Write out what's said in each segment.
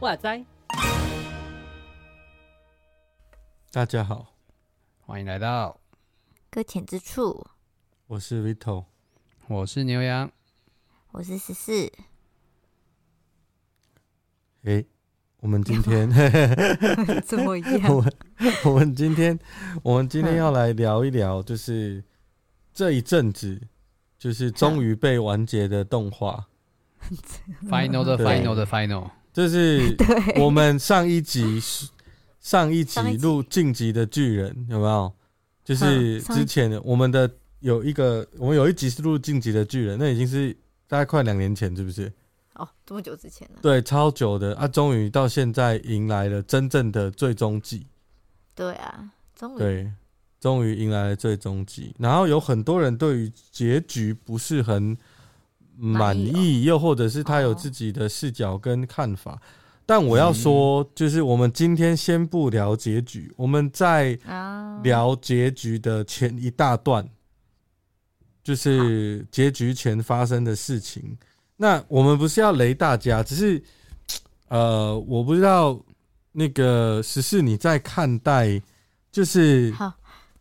哇塞！大家好，欢迎来到搁浅之处。我是 Vito，我是牛羊，我是十四。哎，我们今天 怎么样？我们 我们今天我们今天要来聊一聊，就是这一阵子，就是终于被完结的动画。Final 的 Final 的 Final。就是我们上一集上一集录《晋级的巨人》有没有？就是之前我们的有一个，我们有一集是录《晋级的巨人》，那已经是大概快两年前，是不是？哦，这么久之前了。对，超久的啊！终于到现在迎来了真正的最终季。对啊，终于。对，终于迎来了最终季。然后有很多人对于结局不是很。满意，又或者是他有自己的视角跟看法，但我要说，就是我们今天先不聊结局，我们在聊结局的前一大段，就是结局前发生的事情。那我们不是要雷大家，只是 呃，我不知道那个十四你在看待，就是好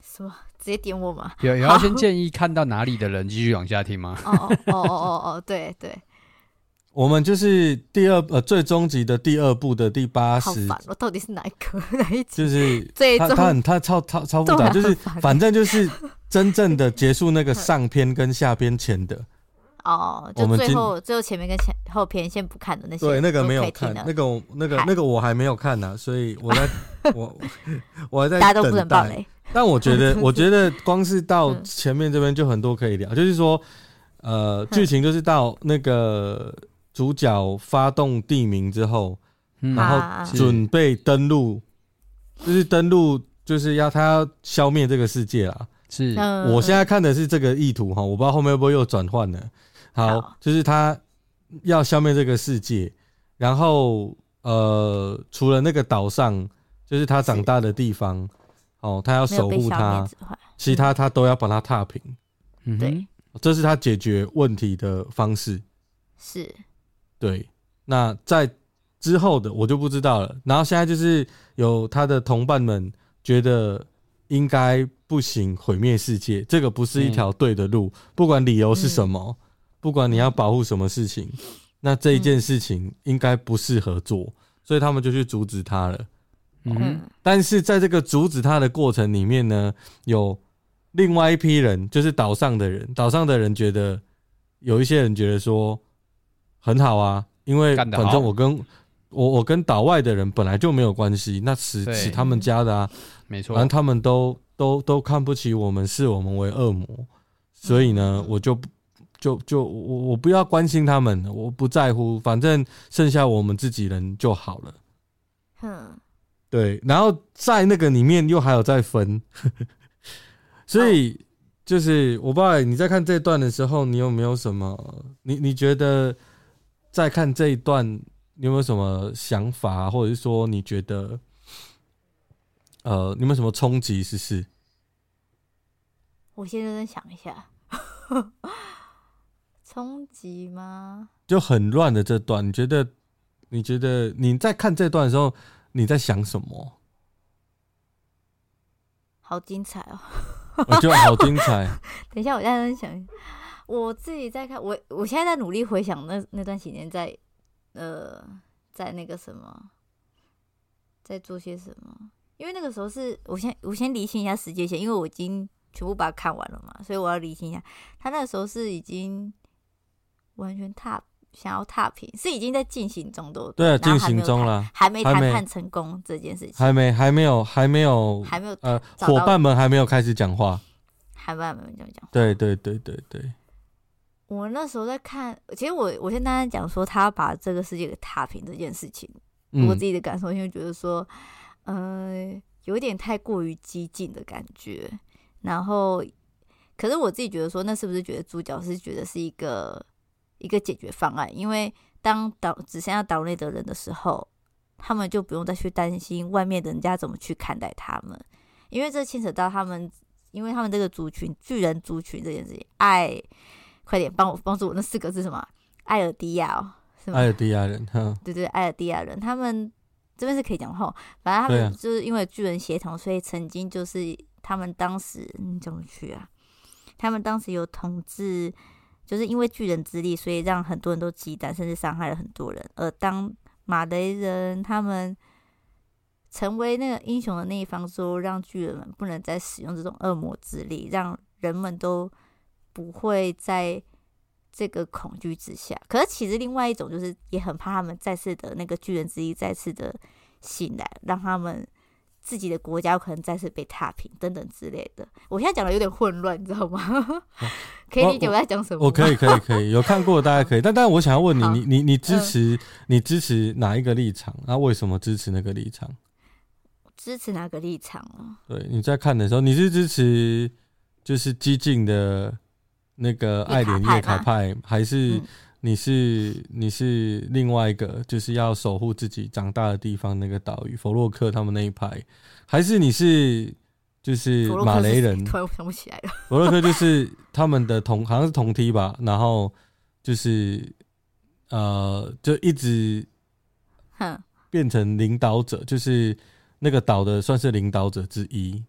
什么？直接点我吗？有有要先 建议看到哪里的人继续往下听吗？哦哦哦哦哦，对对，我们就是第二呃最终集的第二部的第八十。好烦，我到底是哪一个哪一集？就是他他很他超超超复杂，就是反正就是真正的结束那个 上篇跟下篇前的。哦，就最后最后前面跟前后篇先不看的那些，对那个没有看，那个那个那个我还没有看呢，所以我在 我我还在大家都不能爆雷。但我觉得，我觉得 光是到前面这边就很多可以聊，就是说，呃，剧情就是到那个主角发动地名之后，然后准备登陆，就是登陆，就是要他要消灭这个世界啦。是，我现在看的是这个意图哈，我不知道后面会不会又转换了。好，就是他要消灭这个世界，然后呃，除了那个岛上，就是他长大的地方。哦，他要守护他，其他他都要把他踏平。嗯，对，这是他解决问题的方式。是，对。那在之后的我就不知道了。然后现在就是有他的同伴们觉得应该不行，毁灭世界，这个不是一条对的路。不管理由是什么，不管你要保护什么事情，那这一件事情应该不适合做，所以他们就去阻止他了。嗯，但是在这个阻止他的过程里面呢，有另外一批人，就是岛上的人。岛上的人觉得，有一些人觉得说很好啊，因为反正我跟我我跟岛外的人本来就没有关系，那是是他们家的啊，没错。反正他们都都都看不起我们，视我们为恶魔，所以呢，我就就就我我不要关心他们，我不在乎，反正剩下我们自己人就好了。哼。对，然后在那个里面又还有再分，所以就是我不知道你在看这段的时候，你有没有什么？你你觉得在看这一段，你有没有什么想法，或者是说你觉得，呃，你有没有什么冲击？是是？我现在在想一下，冲击吗？就很乱的这段，你觉得？你觉得你在看这段的时候？你在想什么？好精彩哦！我觉得好精彩。等一下，我现在在想，我自己在看，我我现在在努力回想那那段时间在呃在那个什么在做些什么，因为那个时候是我先我先理清一下时间线，因为我已经全部把它看完了嘛，所以我要理清一下，他那个时候是已经完全踏。想要踏平是已经在进行中的，对，进行中了，还没谈判成功这件事情，还没还没有还没有还没有呃，伙伴们还没有开始讲话，还没有没讲，对对对对对。我那时候在看，其实我我先刚刚讲说他把这个世界给踏平这件事情，嗯、我自己的感受，因为觉得说，呃，有一点太过于激进的感觉，然后，可是我自己觉得说，那是不是觉得主角是觉得是一个。一个解决方案，因为当岛只剩下岛内的人的时候，他们就不用再去担心外面的人家怎么去看待他们，因为这牵扯到他们，因为他们这个族群巨人族群这件事情。爱，快点帮我帮助我，那四个字什么？艾尔迪亚哦，是吗？艾尔迪亚人，哈，对对，艾尔迪亚人，他们这边是可以讲话，反正他们就是因为巨人协同，所以曾经就是他们当时你怎么去啊？他们当时有统治。就是因为巨人之力，所以让很多人都忌惮，甚至伤害了很多人。而当马雷人他们成为那个英雄的那一方之后，让巨人们不能再使用这种恶魔之力，让人们都不会在这个恐惧之下。可是其实另外一种就是也很怕他们再次的那个巨人之力再次的醒来，让他们。自己的国家可能再次被踏平等等之类的。我现在讲的有点混乱，你知道吗？可以理解我在讲什么？我可以，可以，可以。有看过的大家可以。但但我想要问你，你你你支持、嗯、你支持哪一个立场？那、啊、为什么支持那个立场？支持哪个立场哦？对，你在看的时候，你是支持就是激进的那个爱莲叶卡派，还是？嗯你是你是另外一个，就是要守护自己长大的地方那个岛屿，佛洛克他们那一派，还是你是就是马雷人？突然想不起来了。弗洛克就是他们的同，好像是同梯吧，然后就是呃，就一直变成领导者，就是那个岛的算是领导者之一，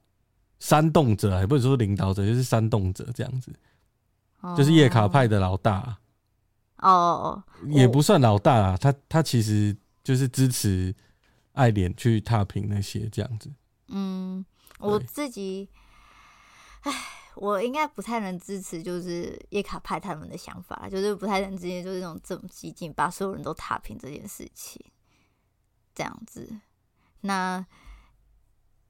煽动者，还不是说领导者，就是煽动者这样子，就是叶卡派的老大。哦，也不算老大啊，他他其实就是支持爱莲去踏平那些这样子。嗯，我自己，唉，我应该不太能支持，就是叶卡派他们的想法，就是不太能支持，就是这种这种激进，把所有人都踏平这件事情，这样子。那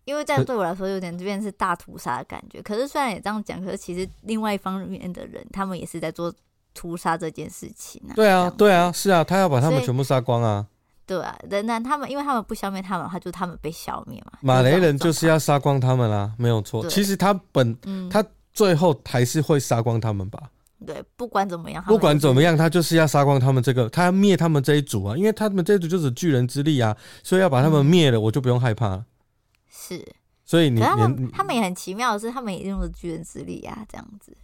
因为这样对我来说有点这边是大屠杀的感觉。可是虽然也这样讲，可是其实另外一方面的人，他们也是在做。屠杀这件事情啊，对啊，对啊，是啊，他要把他们全部杀光啊，对啊，那那他们，因为他们不消灭他们，他就他们被消灭嘛。马雷人就是要杀光他们啦，没有错。其实他本、嗯、他最后还是会杀光他们吧？对，不管怎么样，不管怎么样，他就是要杀光他们这个，他要灭他们这一组啊，因为他们这一组就是巨人之力啊，所以要把他们灭了，我就不用害怕了。是，所以你他们他们也很奇妙的是，他们也用了巨人之力啊，这样子。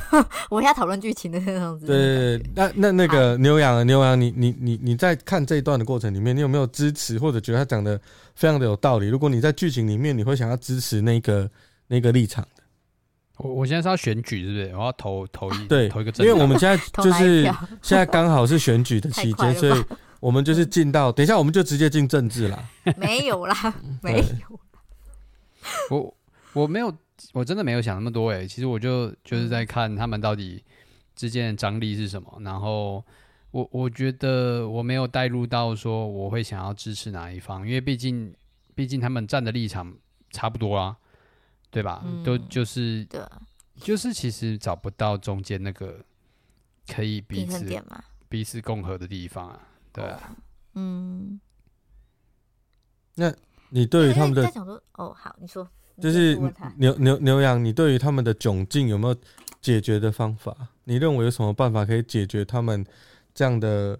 我现在讨论剧情的那种子。对，那那那个牛羊，牛羊，你你你你在看这一段的过程里面，你有没有支持或者觉得他讲的非常的有道理？如果你在剧情里面，你会想要支持那个那个立场的？我我现在是要选举，是不是？我要投投一对投一个政，因为我们现在 就是 现在刚好是选举的期间，所以我们就是进到，等一下我们就直接进政治啦。没有啦，没有。我我没有。我真的没有想那么多诶，其实我就就是在看他们到底之间的张力是什么，然后我我觉得我没有带入到说我会想要支持哪一方，因为毕竟毕竟他们站的立场差不多啊，对吧？嗯、都就是对，就是其实找不到中间那个可以彼此彼此共和的地方啊，对啊，嗯，那你对于他们的想说哦，好，你说。就是牛牛牛羊，你对于他们的窘境有没有解决的方法？你认为有什么办法可以解决他们这样的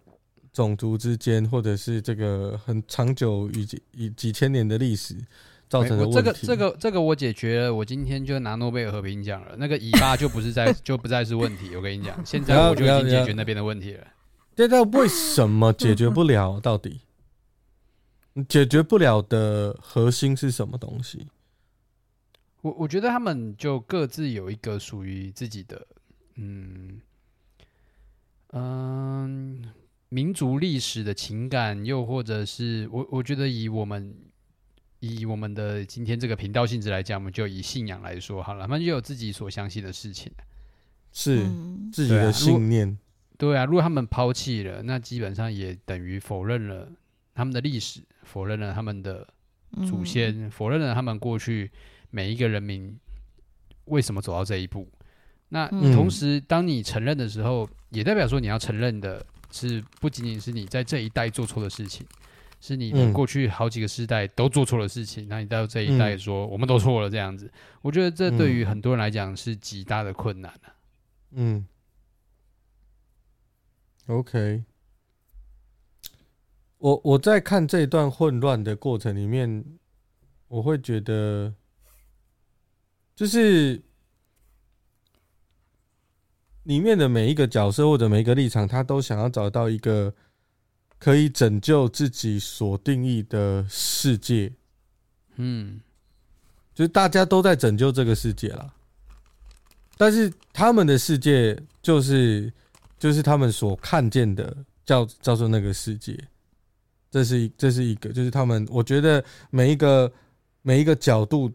种族之间，或者是这个很长久以及以几千年的历史造成的问题？这个这个这个我解决了，我今天就拿诺贝尔和平奖了。那个尾巴就不是在 就不再是问题。我跟你讲，现在我就已经解决那边的问题了。现在为什么解决不了？到底解决不了的核心是什么东西？我我觉得他们就各自有一个属于自己的，嗯嗯，民族历史的情感，又或者是我我觉得以我们以我们的今天这个频道性质来讲，我们就以信仰来说好了，他们就有自己所相信的事情，是自己的信念。对啊，如果他们抛弃了，那基本上也等于否认了他们的历史，否认了他们的祖先，否认了他们过去。每一个人民为什么走到这一步？那同时，当你承认的时候，也代表说你要承认的是不仅仅是你在这一代做错的事情，是你的过去好几个世代都做错了事情。那你到这一代说我们都错了这样子，我觉得这对于很多人来讲是极大的困难。嗯，OK，我我在看这一段混乱的过程里面，我会觉得，就是里面的每一个角色或者每一个立场，他都想要找到一个可以拯救自己所定义的世界。嗯，就是大家都在拯救这个世界啦，但是他们的世界就是。就是他们所看见的叫叫做那个世界，这是一这是一个，就是他们我觉得每一个每一个角度，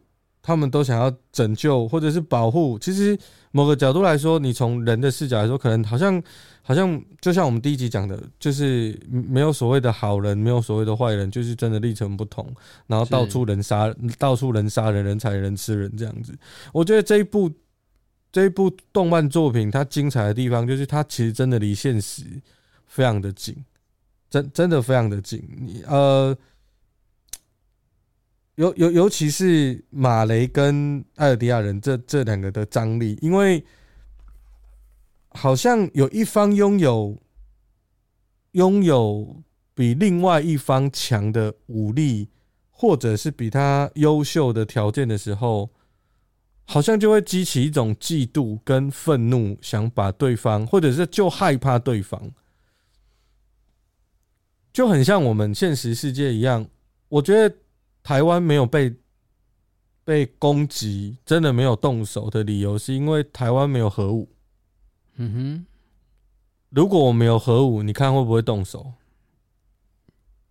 他们都想要拯救或者是保护。其实某个角度来说，你从人的视角来说，可能好像好像就像我们第一集讲的，就是没有所谓的好人，没有所谓的坏人，就是真的历程不同，然后到处人杀，到处人杀人，人踩人吃人这样子。我觉得这一部。这一部动漫作品，它精彩的地方就是它其实真的离现实非常的近，真真的非常的近。你呃，尤尤尤其是马雷跟艾尔迪亚人这这两个的张力，因为好像有一方拥有拥有比另外一方强的武力，或者是比他优秀的条件的时候。好像就会激起一种嫉妒跟愤怒，想把对方，或者是就害怕对方，就很像我们现实世界一样。我觉得台湾没有被被攻击，真的没有动手的理由，是因为台湾没有核武。嗯哼，如果我没有核武，你看会不会动手？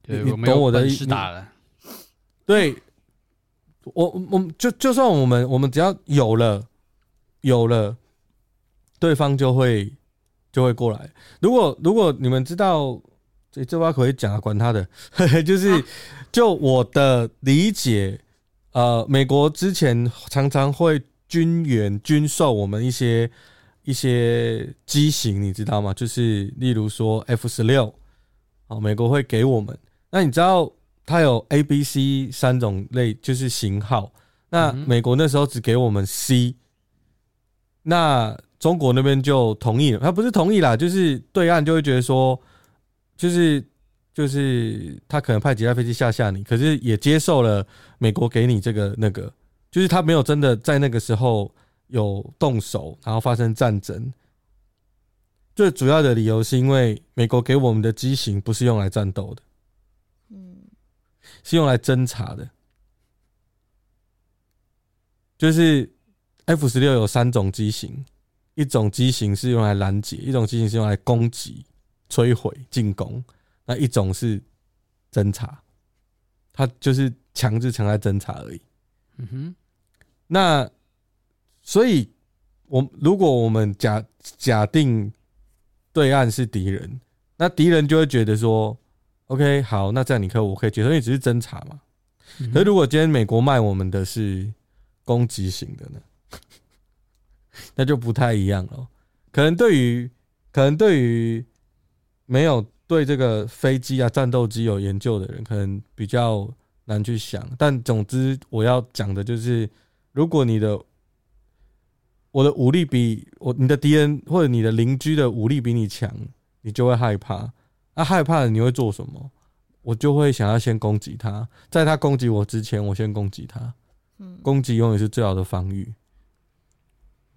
对，你懂我的意思？打了对。我我就就算我们我们只要有了有了，对方就会就会过来。如果如果你们知道这这话可以讲啊，管他的，就是就我的理解，呃，美国之前常常会军援军售我们一些一些机型，你知道吗？就是例如说 F 十六，哦，美国会给我们。那你知道？它有 A、B、C 三种类，就是型号。那美国那时候只给我们 C，那中国那边就同意了。他不是同意啦，就是对岸就会觉得说，就是就是他可能派几架飞机吓吓你，可是也接受了美国给你这个那个，就是他没有真的在那个时候有动手，然后发生战争。最主要的理由是因为美国给我们的机型不是用来战斗的。嗯是用来侦察的，就是 F 十六有三种机型，一种机型是用来拦截，一种机型是用来攻击、摧毁、进攻，那一种是侦查，他就是强制强在侦查而已。嗯哼，那所以，我如果我们假假定对岸是敌人，那敌人就会觉得说。OK，好，那这样你可以，我可以接受，因为只是侦查嘛。可是如果今天美国卖我们的是攻击型的呢，那就不太一样了。可能对于可能对于没有对这个飞机啊、战斗机有研究的人，可能比较难去想。但总之，我要讲的就是，如果你的我的武力比我你的敌人或者你的邻居的武力比你强，你就会害怕。那、啊、害怕了，你会做什么？我就会想要先攻击他，在他攻击我之前，我先攻击他。攻击永远是最好的防御。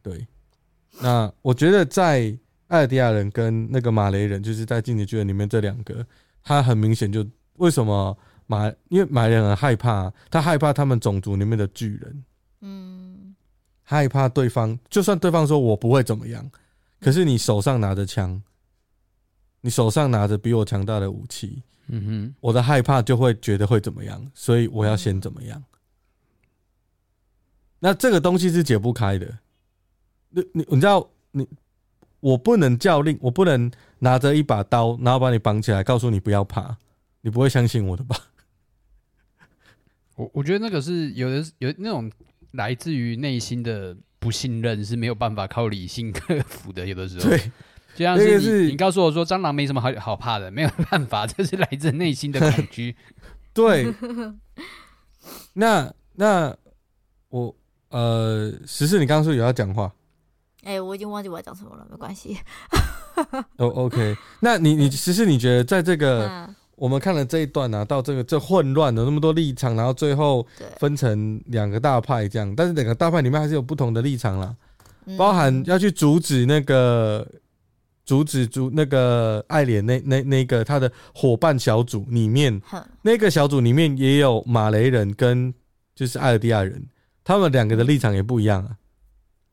对，那我觉得在艾尔迪亚人跟那个马雷人，就是在进击巨人里面这两个，他很明显就为什么马，因为马雷人很害怕，他害怕他们种族里面的巨人，嗯，害怕对方，就算对方说我不会怎么样，可是你手上拿着枪。你手上拿着比我强大的武器，嗯哼，我的害怕就会觉得会怎么样，所以我要先怎么样。那这个东西是解不开的。你你你知道，你我不能教令，我不能拿着一把刀，然后把你绑起来，告诉你不要怕，你不会相信我的吧？我我觉得那个是有的，有那种来自于内心的不信任是没有办法靠理性克服的，有的时候。对。就像是你，是你告诉我说蟑螂没什么好好怕的，没有办法，这是来自内心的恐惧。对，那那我呃，十四，你刚刚说有要讲话？哎、欸，我已经忘记我要讲什么了，没关系。哦，OK，那你你其实你觉得在这个、嗯、我们看了这一段啊，到这个这混乱的那么多立场，然后最后分成两个大派这样，但是两个大派里面还是有不同的立场啦，包含要去阻止那个阻止阻那个爱莲那那那个他的伙伴小组里面，那个小组里面也有马雷人跟就是艾尔迪亚人，他们两个的立场也不一样啊。嗯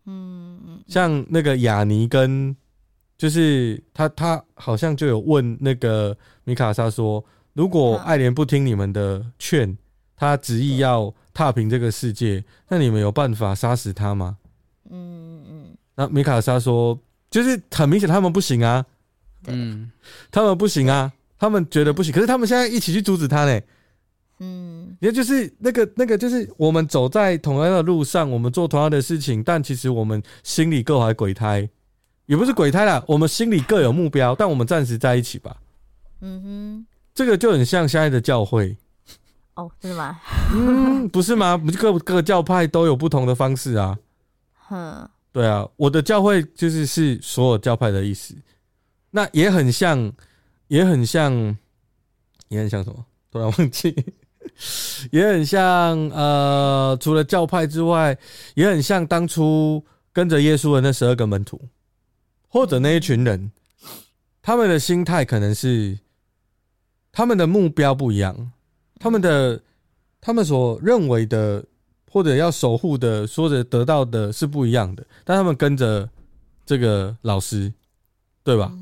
嗯，像那个雅尼跟，就是他他好像就有问那个米卡莎说，如果爱莲不听你们的劝，他执意要踏平这个世界，那你们有办法杀死他吗？嗯嗯，那米卡莎说，就是很明显他们不行啊，嗯，他们不行啊，他们觉得不行，可是他们现在一起去阻止他呢。嗯，也就是那个那个，就是我们走在同样的路上，我们做同样的事情，但其实我们心里各怀鬼胎，也不是鬼胎啦，我们心里各有目标，但我们暂时在一起吧。嗯哼，这个就很像现在的教会。哦，真的吗？嗯，不是吗？不是各各个教派都有不同的方式啊。哼，对啊，我的教会就是是所有教派的意思。那也很像，也很像，也很像什么？突然忘记。也很像，呃，除了教派之外，也很像当初跟着耶稣的那十二个门徒，或者那一群人，他们的心态可能是，他们的目标不一样，他们的，他们所认为的或者要守护的，说着得到的是不一样的，但他们跟着这个老师，对吧？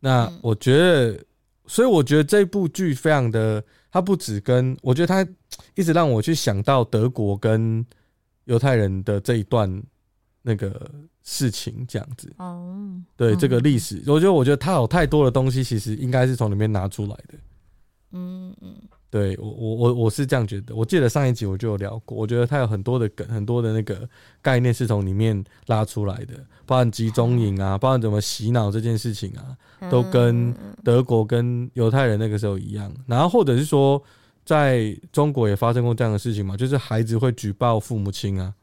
那我觉得，所以我觉得这部剧非常的。他不止跟我觉得他一直让我去想到德国跟犹太人的这一段那个事情，这样子。哦，对这个历史，我觉得我觉得他有太多的东西，其实应该是从里面拿出来的。嗯嗯。对我我我我是这样觉得，我记得上一集我就有聊过，我觉得它有很多的梗，很多的那个概念是从里面拉出来的，包含集中营啊，包含怎么洗脑这件事情啊，都跟德国跟犹太人那个时候一样。然后或者是说，在中国也发生过这样的事情嘛，就是孩子会举报父母亲啊，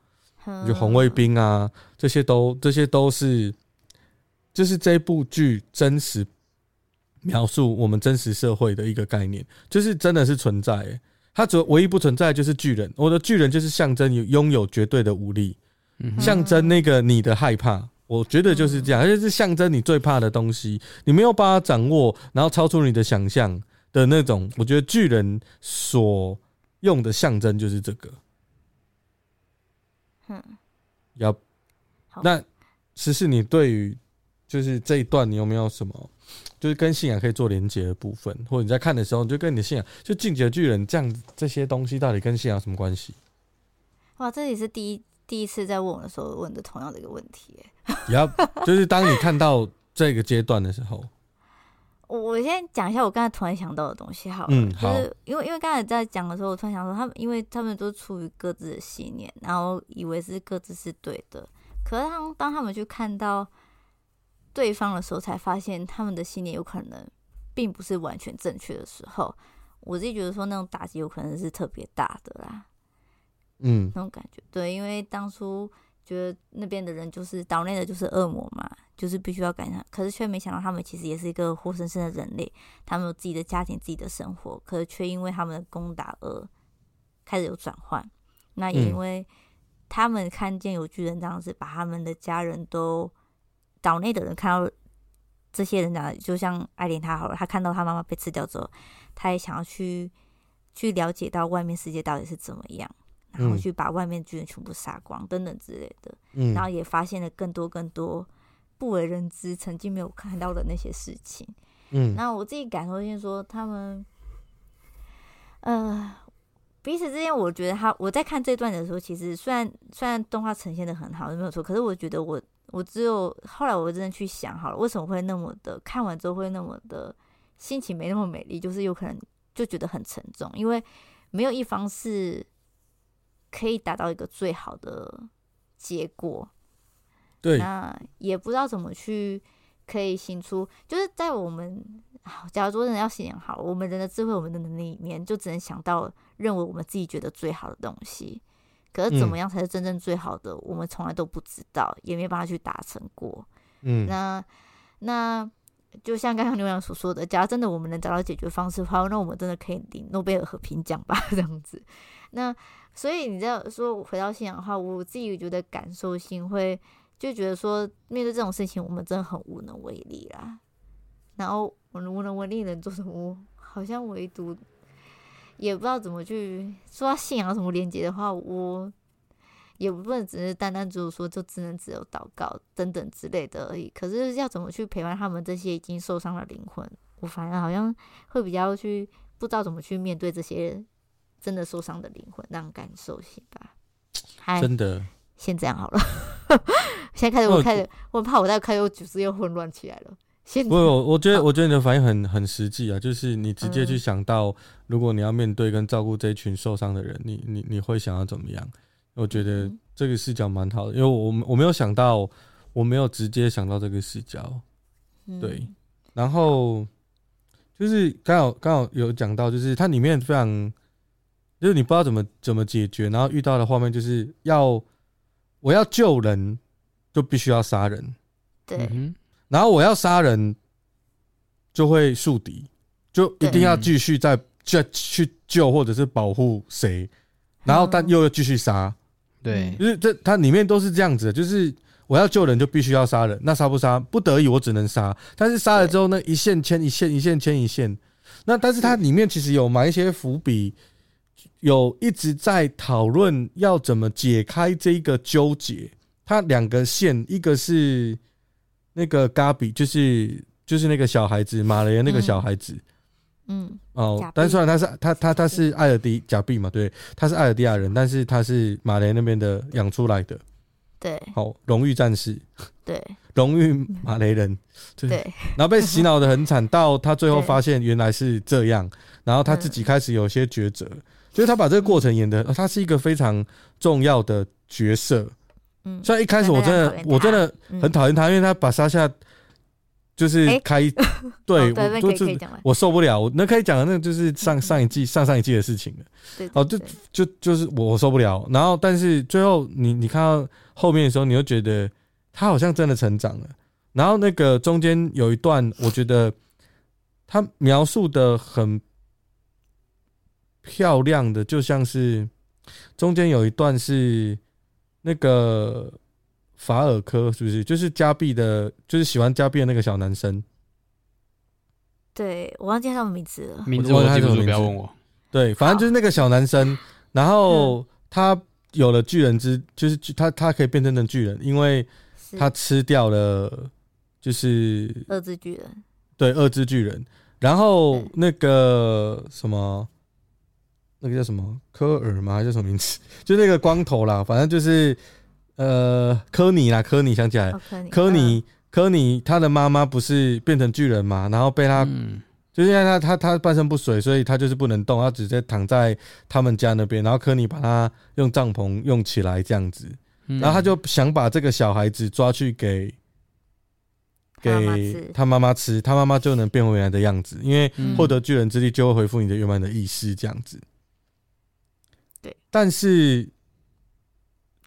就红卫兵啊，这些都这些都是，就是这部剧真实。描述我们真实社会的一个概念，就是真的是存在、欸。它只唯一不存在就是巨人。我的巨人就是象征有拥有绝对的武力，象征那个你的害怕。我觉得就是这样，而且是象征你最怕的东西，你没有办法掌握，然后超出你的想象的那种。我觉得巨人所用的象征就是这个。嗯，要那其实你对于就是这一段，你有没有什么？就是跟信仰可以做连接的部分，或者你在看的时候，你就跟你的信仰，就进击的巨人这样这些东西，到底跟信仰有什么关系？哇，这也是第一第一次在问我的时候问的同样的一个问题。也要就是当你看到这个阶段的时候，我我先讲一下我刚才突然想到的东西好了，嗯，好，就是因为因为刚才在讲的时候，我突然想说，他们因为他们都出于各自的信念，然后以为是各自是对的，可是当当他们去看到。对方的时候，才发现他们的信念有可能并不是完全正确的时候，我自己觉得说那种打击有可能是特别大的啦。嗯，那种感觉，对，因为当初觉得那边的人就是岛内的，就是恶魔嘛，就是必须要赶上，可是却没想到他们其实也是一个活生生的人类，他们有自己的家庭、自己的生活，可是却因为他们的攻打而开始有转换。那也因为他们看见有巨人这样子，把他们的家人都。岛内的人看到这些人讲，就像爱莲他好了，他看到他妈妈被吃掉之后，他也想要去去了解到外面世界到底是怎么样，然后去把外面的巨人全部杀光等等之类的，嗯，然后也发现了更多更多不为人知、曾经没有看到的那些事情，嗯，那我自己感受就是说，他们，呃，彼此之间，我觉得他我在看这段的时候，其实虽然虽然动画呈现的很好，没有错，可是我觉得我。我只有后来，我真的去想好了，为什么会那么的看完之后会那么的心情没那么美丽，就是有可能就觉得很沉重，因为没有一方是可以达到一个最好的结果。对，那也不知道怎么去可以行出，就是在我们假如说人要想好，我们人的智慧，我们的能力里面，就只能想到认为我们自己觉得最好的东西。可是怎么样才是真正最好的？嗯、我们从来都不知道，也没办法去达成过。嗯，那那就像刚刚刘洋所说的，假如真的我们能找到解决方式的话，那我们真的可以领诺贝尔和平奖吧？这样子。那所以你知道说回到信仰的话，我自己觉得感受性会就觉得说，面对这种事情，我们真的很无能为力啦。然后我们无能为力能做什么？好像唯独也不知道怎么去说到信仰什么连接的话，我。也不能只是单单只有说，就只能只有祷告等等之类的而已。可是要怎么去陪伴他们这些已经受伤的灵魂？我反而好像会比较去不知道怎么去面对这些真的受伤的灵魂，让感受性吧。真的，先这样好了。现在开始，我开始，我怕我再开始，组织又混乱起来了。先不，我我觉得，我觉得你的反应很很实际啊，就是你直接去想到，如果你要面对跟照顾这一群受伤的人，你你你会想要怎么样？我觉得这个视角蛮好的，因为我我没有想到，我没有直接想到这个视角，对。然后就是刚好刚好有讲到，就是它里面非常，就是你不知道怎么怎么解决，然后遇到的画面就是要我要救人，就必须要杀人，对。然后我要杀人，就会树敌，就一定要继续再再去救或者是保护谁，然后但又要继续杀。对，就是这它里面都是这样子的，就是我要救人就必须要杀人，那杀不杀？不得已我只能杀，但是杀了之后呢，一线牵一线，一线牵一线，那但是它里面其实有埋一些伏笔，有一直在讨论要怎么解开这一个纠结。它两个线，一个是那个嘎比，就是就是那个小孩子马雷那个小孩子。嗯哦，但虽然他是他他他是艾尔迪假币嘛，对，他是艾尔迪亚人，但是他是马雷那边的养出来的，对，好荣誉战士，对，荣誉马雷人，对，然后被洗脑的很惨，到他最后发现原来是这样，然后他自己开始有些抉择，就是他把这个过程演的，他是一个非常重要的角色，嗯，虽然一开始我真的我真的很讨厌他，因为他把沙夏。就是开，对，我就是我受不了，我那可以讲的，那个就是上上一季、上上一季的事情了。哦，就就就是我我受不了。然后，但是最后你你看到后面的时候，你又觉得他好像真的成长了。然后那个中间有一段，我觉得他描述的很漂亮的，就像是中间有一段是那个。法尔科是不是就是加币的？就是喜欢加币的那个小男生。对，我忘记他的名字了，名字我记不住，不要问我。对，反正就是那个小男生，然后他有了巨人之，就是他他可以变成成巨人，因为他吃掉了就是二只巨人。对，二只巨人。然后那个什么，那个叫什么科尔吗？还是什么名字？就那个光头啦，反正就是。呃，科尼啦，科尼想起来，科尼，科尼，他的妈妈不是变成巨人嘛？然后被他，就是因为他他他半身不遂，所以他就是不能动，他直接躺在他们家那边。然后科尼把他用帐篷用起来这样子，然后他就想把这个小孩子抓去给给他妈妈吃，他妈妈就能变回原来的样子，因为获得巨人之力就会恢复你的原本的意识这样子。但是。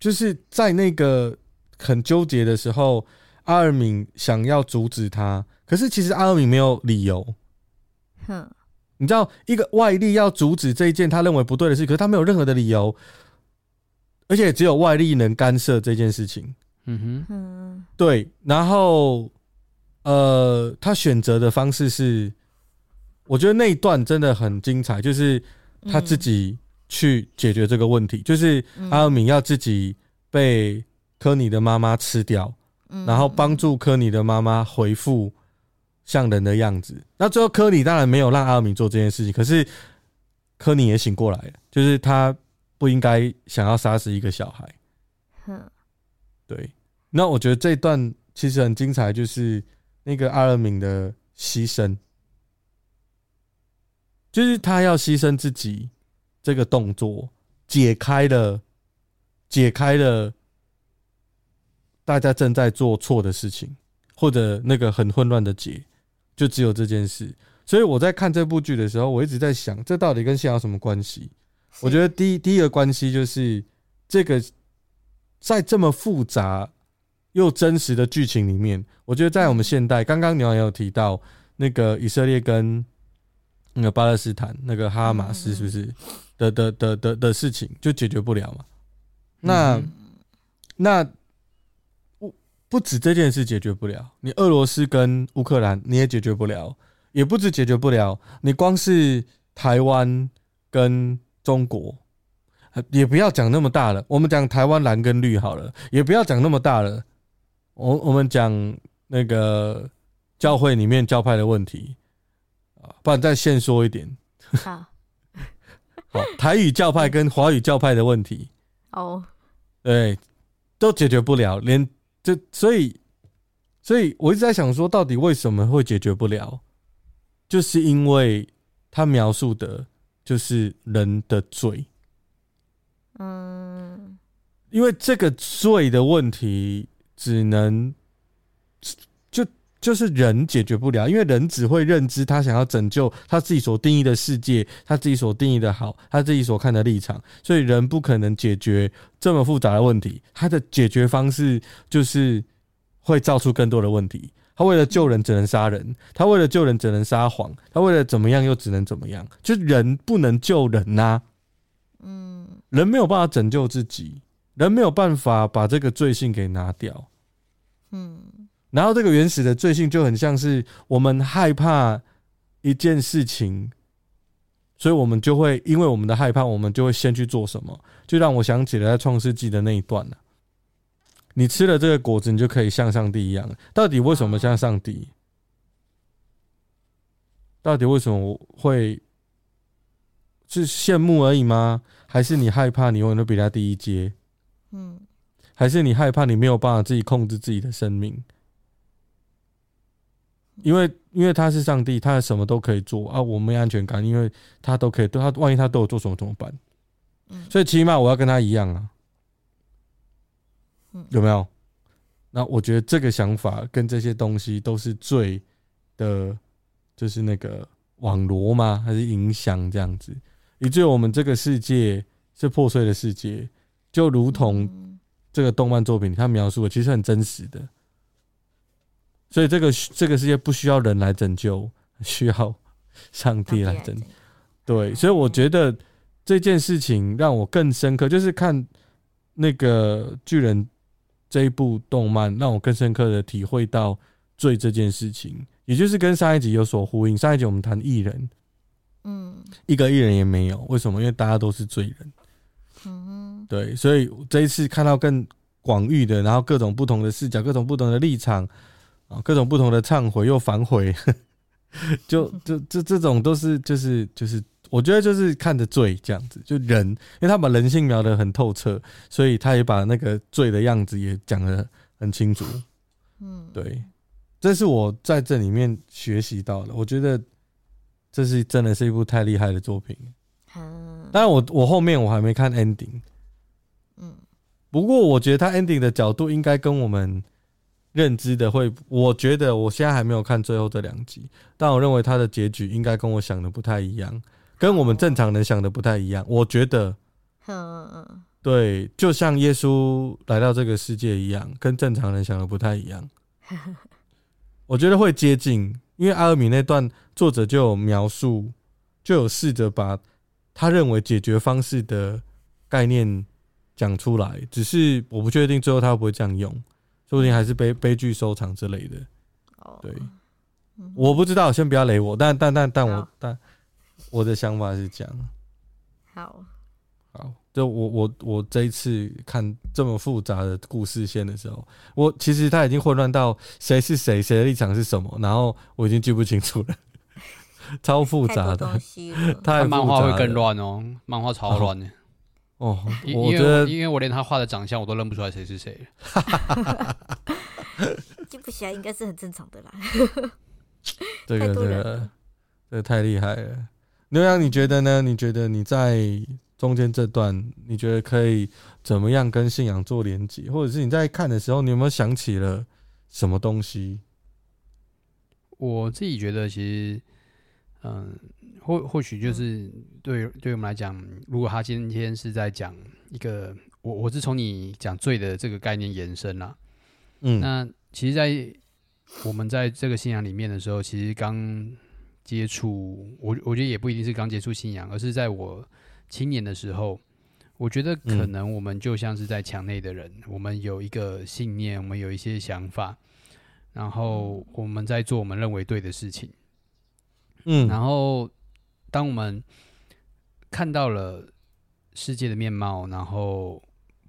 就是在那个很纠结的时候，阿尔敏想要阻止他，可是其实阿尔敏没有理由。哼，你知道，一个外力要阻止这一件他认为不对的事，可是他没有任何的理由，而且只有外力能干涉这件事情。嗯哼，对。然后，呃，他选择的方式是，我觉得那一段真的很精彩，就是他自己。去解决这个问题，就是阿尔敏要自己被科尼的妈妈吃掉，然后帮助科尼的妈妈回复像人的样子。那最后科尼当然没有让阿尔敏做这件事情，可是科尼也醒过来了，就是他不应该想要杀死一个小孩。对。那我觉得这一段其实很精彩，就是那个阿尔敏的牺牲，就是他要牺牲自己。这个动作解开了，解开了大家正在做错的事情，或者那个很混乱的结，就只有这件事。所以我在看这部剧的时候，我一直在想，这到底跟信仰有什么关系？我觉得第一第一个关系就是这个在这么复杂又真实的剧情里面，我觉得在我们现代，刚刚牛也有提到那个以色列跟那个巴勒斯坦那个哈马斯是不是的的的的的事情就解决不了嘛？那那不不止这件事解决不了，你俄罗斯跟乌克兰你也解决不了，也不止解决不了，你光是台湾跟中国。也不要讲那么大了，我们讲台湾蓝跟绿好了，也不要讲那么大了。我我们讲那个教会里面教派的问题啊，不然再先说一点。好，好，台语教派跟华语教派的问题哦，对，都解决不了，连这所以，所以我一直在想说，到底为什么会解决不了？就是因为他描述的就是人的罪。嗯，因为这个罪的问题只能就是人解决不了，因为人只会认知他想要拯救他自己所定义的世界，他自己所定义的好，他自己所看的立场，所以人不可能解决这么复杂的问题。他的解决方式就是会造出更多的问题。他为了救人只能杀人，他为了救人只能撒谎，他为了怎么样又只能怎么样，就人不能救人呐、嗯。人没有办法拯救自己，人没有办法把这个罪性给拿掉。嗯，然后这个原始的罪性就很像是我们害怕一件事情，所以我们就会因为我们的害怕，我们就会先去做什么。就让我想起了在创世纪的那一段了。你吃了这个果子，你就可以像上帝一样。到底为什么像上帝？到底为什么会是羡慕而已吗？还是你害怕你永远都比他低一阶？嗯，还是你害怕你没有办法自己控制自己的生命？因为因为他是上帝，他什么都可以做啊，我没安全感，因为他都可以，对他万一他对我做什么怎么办？所以起码我要跟他一样啊，有没有？那我觉得这个想法跟这些东西都是罪的，就是那个网罗吗？还是影响这样子？以至于我们这个世界是破碎的世界，就如同这个动漫作品，它描述的其实很真实的。所以这个这个世界不需要人来拯救，需要上帝来拯救。对，所以我觉得这件事情让我更深刻，就是看那个巨人这一部动漫，让我更深刻的体会到罪这件事情，也就是跟上一集有所呼应。上一集我们谈艺人。嗯，一个艺人也没有，为什么？因为大家都是罪人。嗯，对，所以这一次看到更广域的，然后各种不同的视角，各种不同的立场，啊，各种不同的忏悔又反悔，就就这这种都是就是就是，我觉得就是看着罪这样子，就人，因为他把人性描得很透彻，所以他也把那个罪的样子也讲得很清楚。嗯，对，这是我在这里面学习到的，我觉得。这是真的是一部太厉害的作品，嗯，当然我我后面我还没看 ending，嗯，不过我觉得他 ending 的角度应该跟我们认知的会，我觉得我现在还没有看最后这两集，但我认为他的结局应该跟我想的不太一样，跟我们正常人想的不太一样，我觉得，嗯，对，就像耶稣来到这个世界一样，跟正常人想的不太一样，我觉得会接近。因为阿尔米那段作者就有描述，就有试着把他认为解决方式的概念讲出来，只是我不确定最后他会不会这样用，说不定还是悲悲剧收场之类的。对，我不知道，先不要雷我，但但但但我但我的想法是这样。好，好。就我我我这一次看这么复杂的故事线的时候，我其实他已经混乱到谁是谁，谁的立场是什么，然后我已经记不清楚了，超复杂的。他漫画会更乱哦，漫画超乱的。哦，我觉得因为我连他画的长相我都认不出来谁是谁。记不起来应该是很正常的啦。这个这个这个太厉害了。牛羊，你觉得呢？你觉得你在？中间这段你觉得可以怎么样跟信仰做连接，或者是你在看的时候，你有没有想起了什么东西？我自己觉得，其实，嗯，或或许就是对对我们来讲，如果他今天是在讲一个，我我是从你讲罪的这个概念延伸啦，嗯，那其实，在我们在这个信仰里面的时候，其实刚接触，我我觉得也不一定是刚接触信仰，而是在我青年的时候，我觉得可能我们就像是在墙内的人，嗯、我们有一个信念，我们有一些想法，然后我们在做我们认为对的事情，嗯，然后当我们看到了世界的面貌，然后。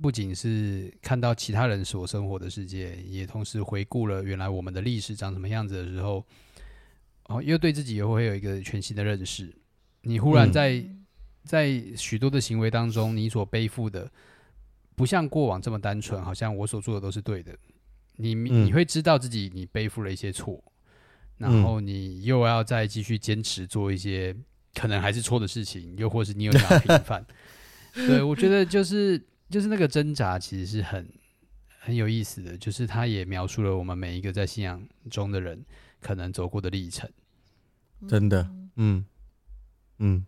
不仅是看到其他人所生活的世界，也同时回顾了原来我们的历史长什么样子的时候，哦，又对自己也会有一个全新的认识。你忽然在、嗯、在许多的行为当中，你所背负的不像过往这么单纯，好像我所做的都是对的。你你会知道自己你背负了一些错，然后你又要再继续坚持做一些可能还是错的事情，又或是你有想要平反。对，我觉得就是。就是那个挣扎，其实是很很有意思的。就是他也描述了我们每一个在信仰中的人可能走过的历程。真的，嗯嗯，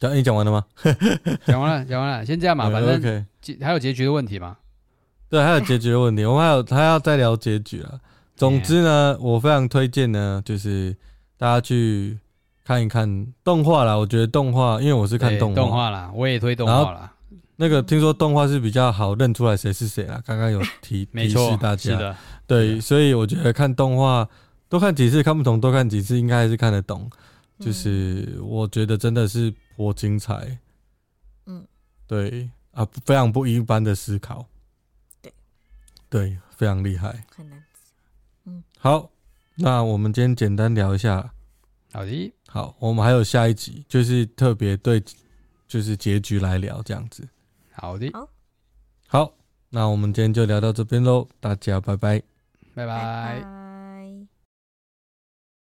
讲你讲完了吗？讲完了，讲完了，先这样嘛。反正结还有结局的问题吗？对，还有结局的问题。我们还有还要再聊结局了。总之呢，我非常推荐呢，就是大家去看一看动画啦。我觉得动画，因为我是看动画。动画啦，我也推动画啦。那个听说动画是比较好认出来谁是谁啦？刚刚有提 提示大家，是的，对，所以我觉得看动画多看几次，看不懂多看几次，应该还是看得懂。就是我觉得真的是颇精彩，嗯，对啊，非常不一般的思考，对，对，非常厉害，很难，嗯，好，那我们今天简单聊一下，好的，好，我们还有下一集，就是特别对，就是结局来聊这样子。好的，好，好，那我们今天就聊到这边喽，大家拜拜，拜拜。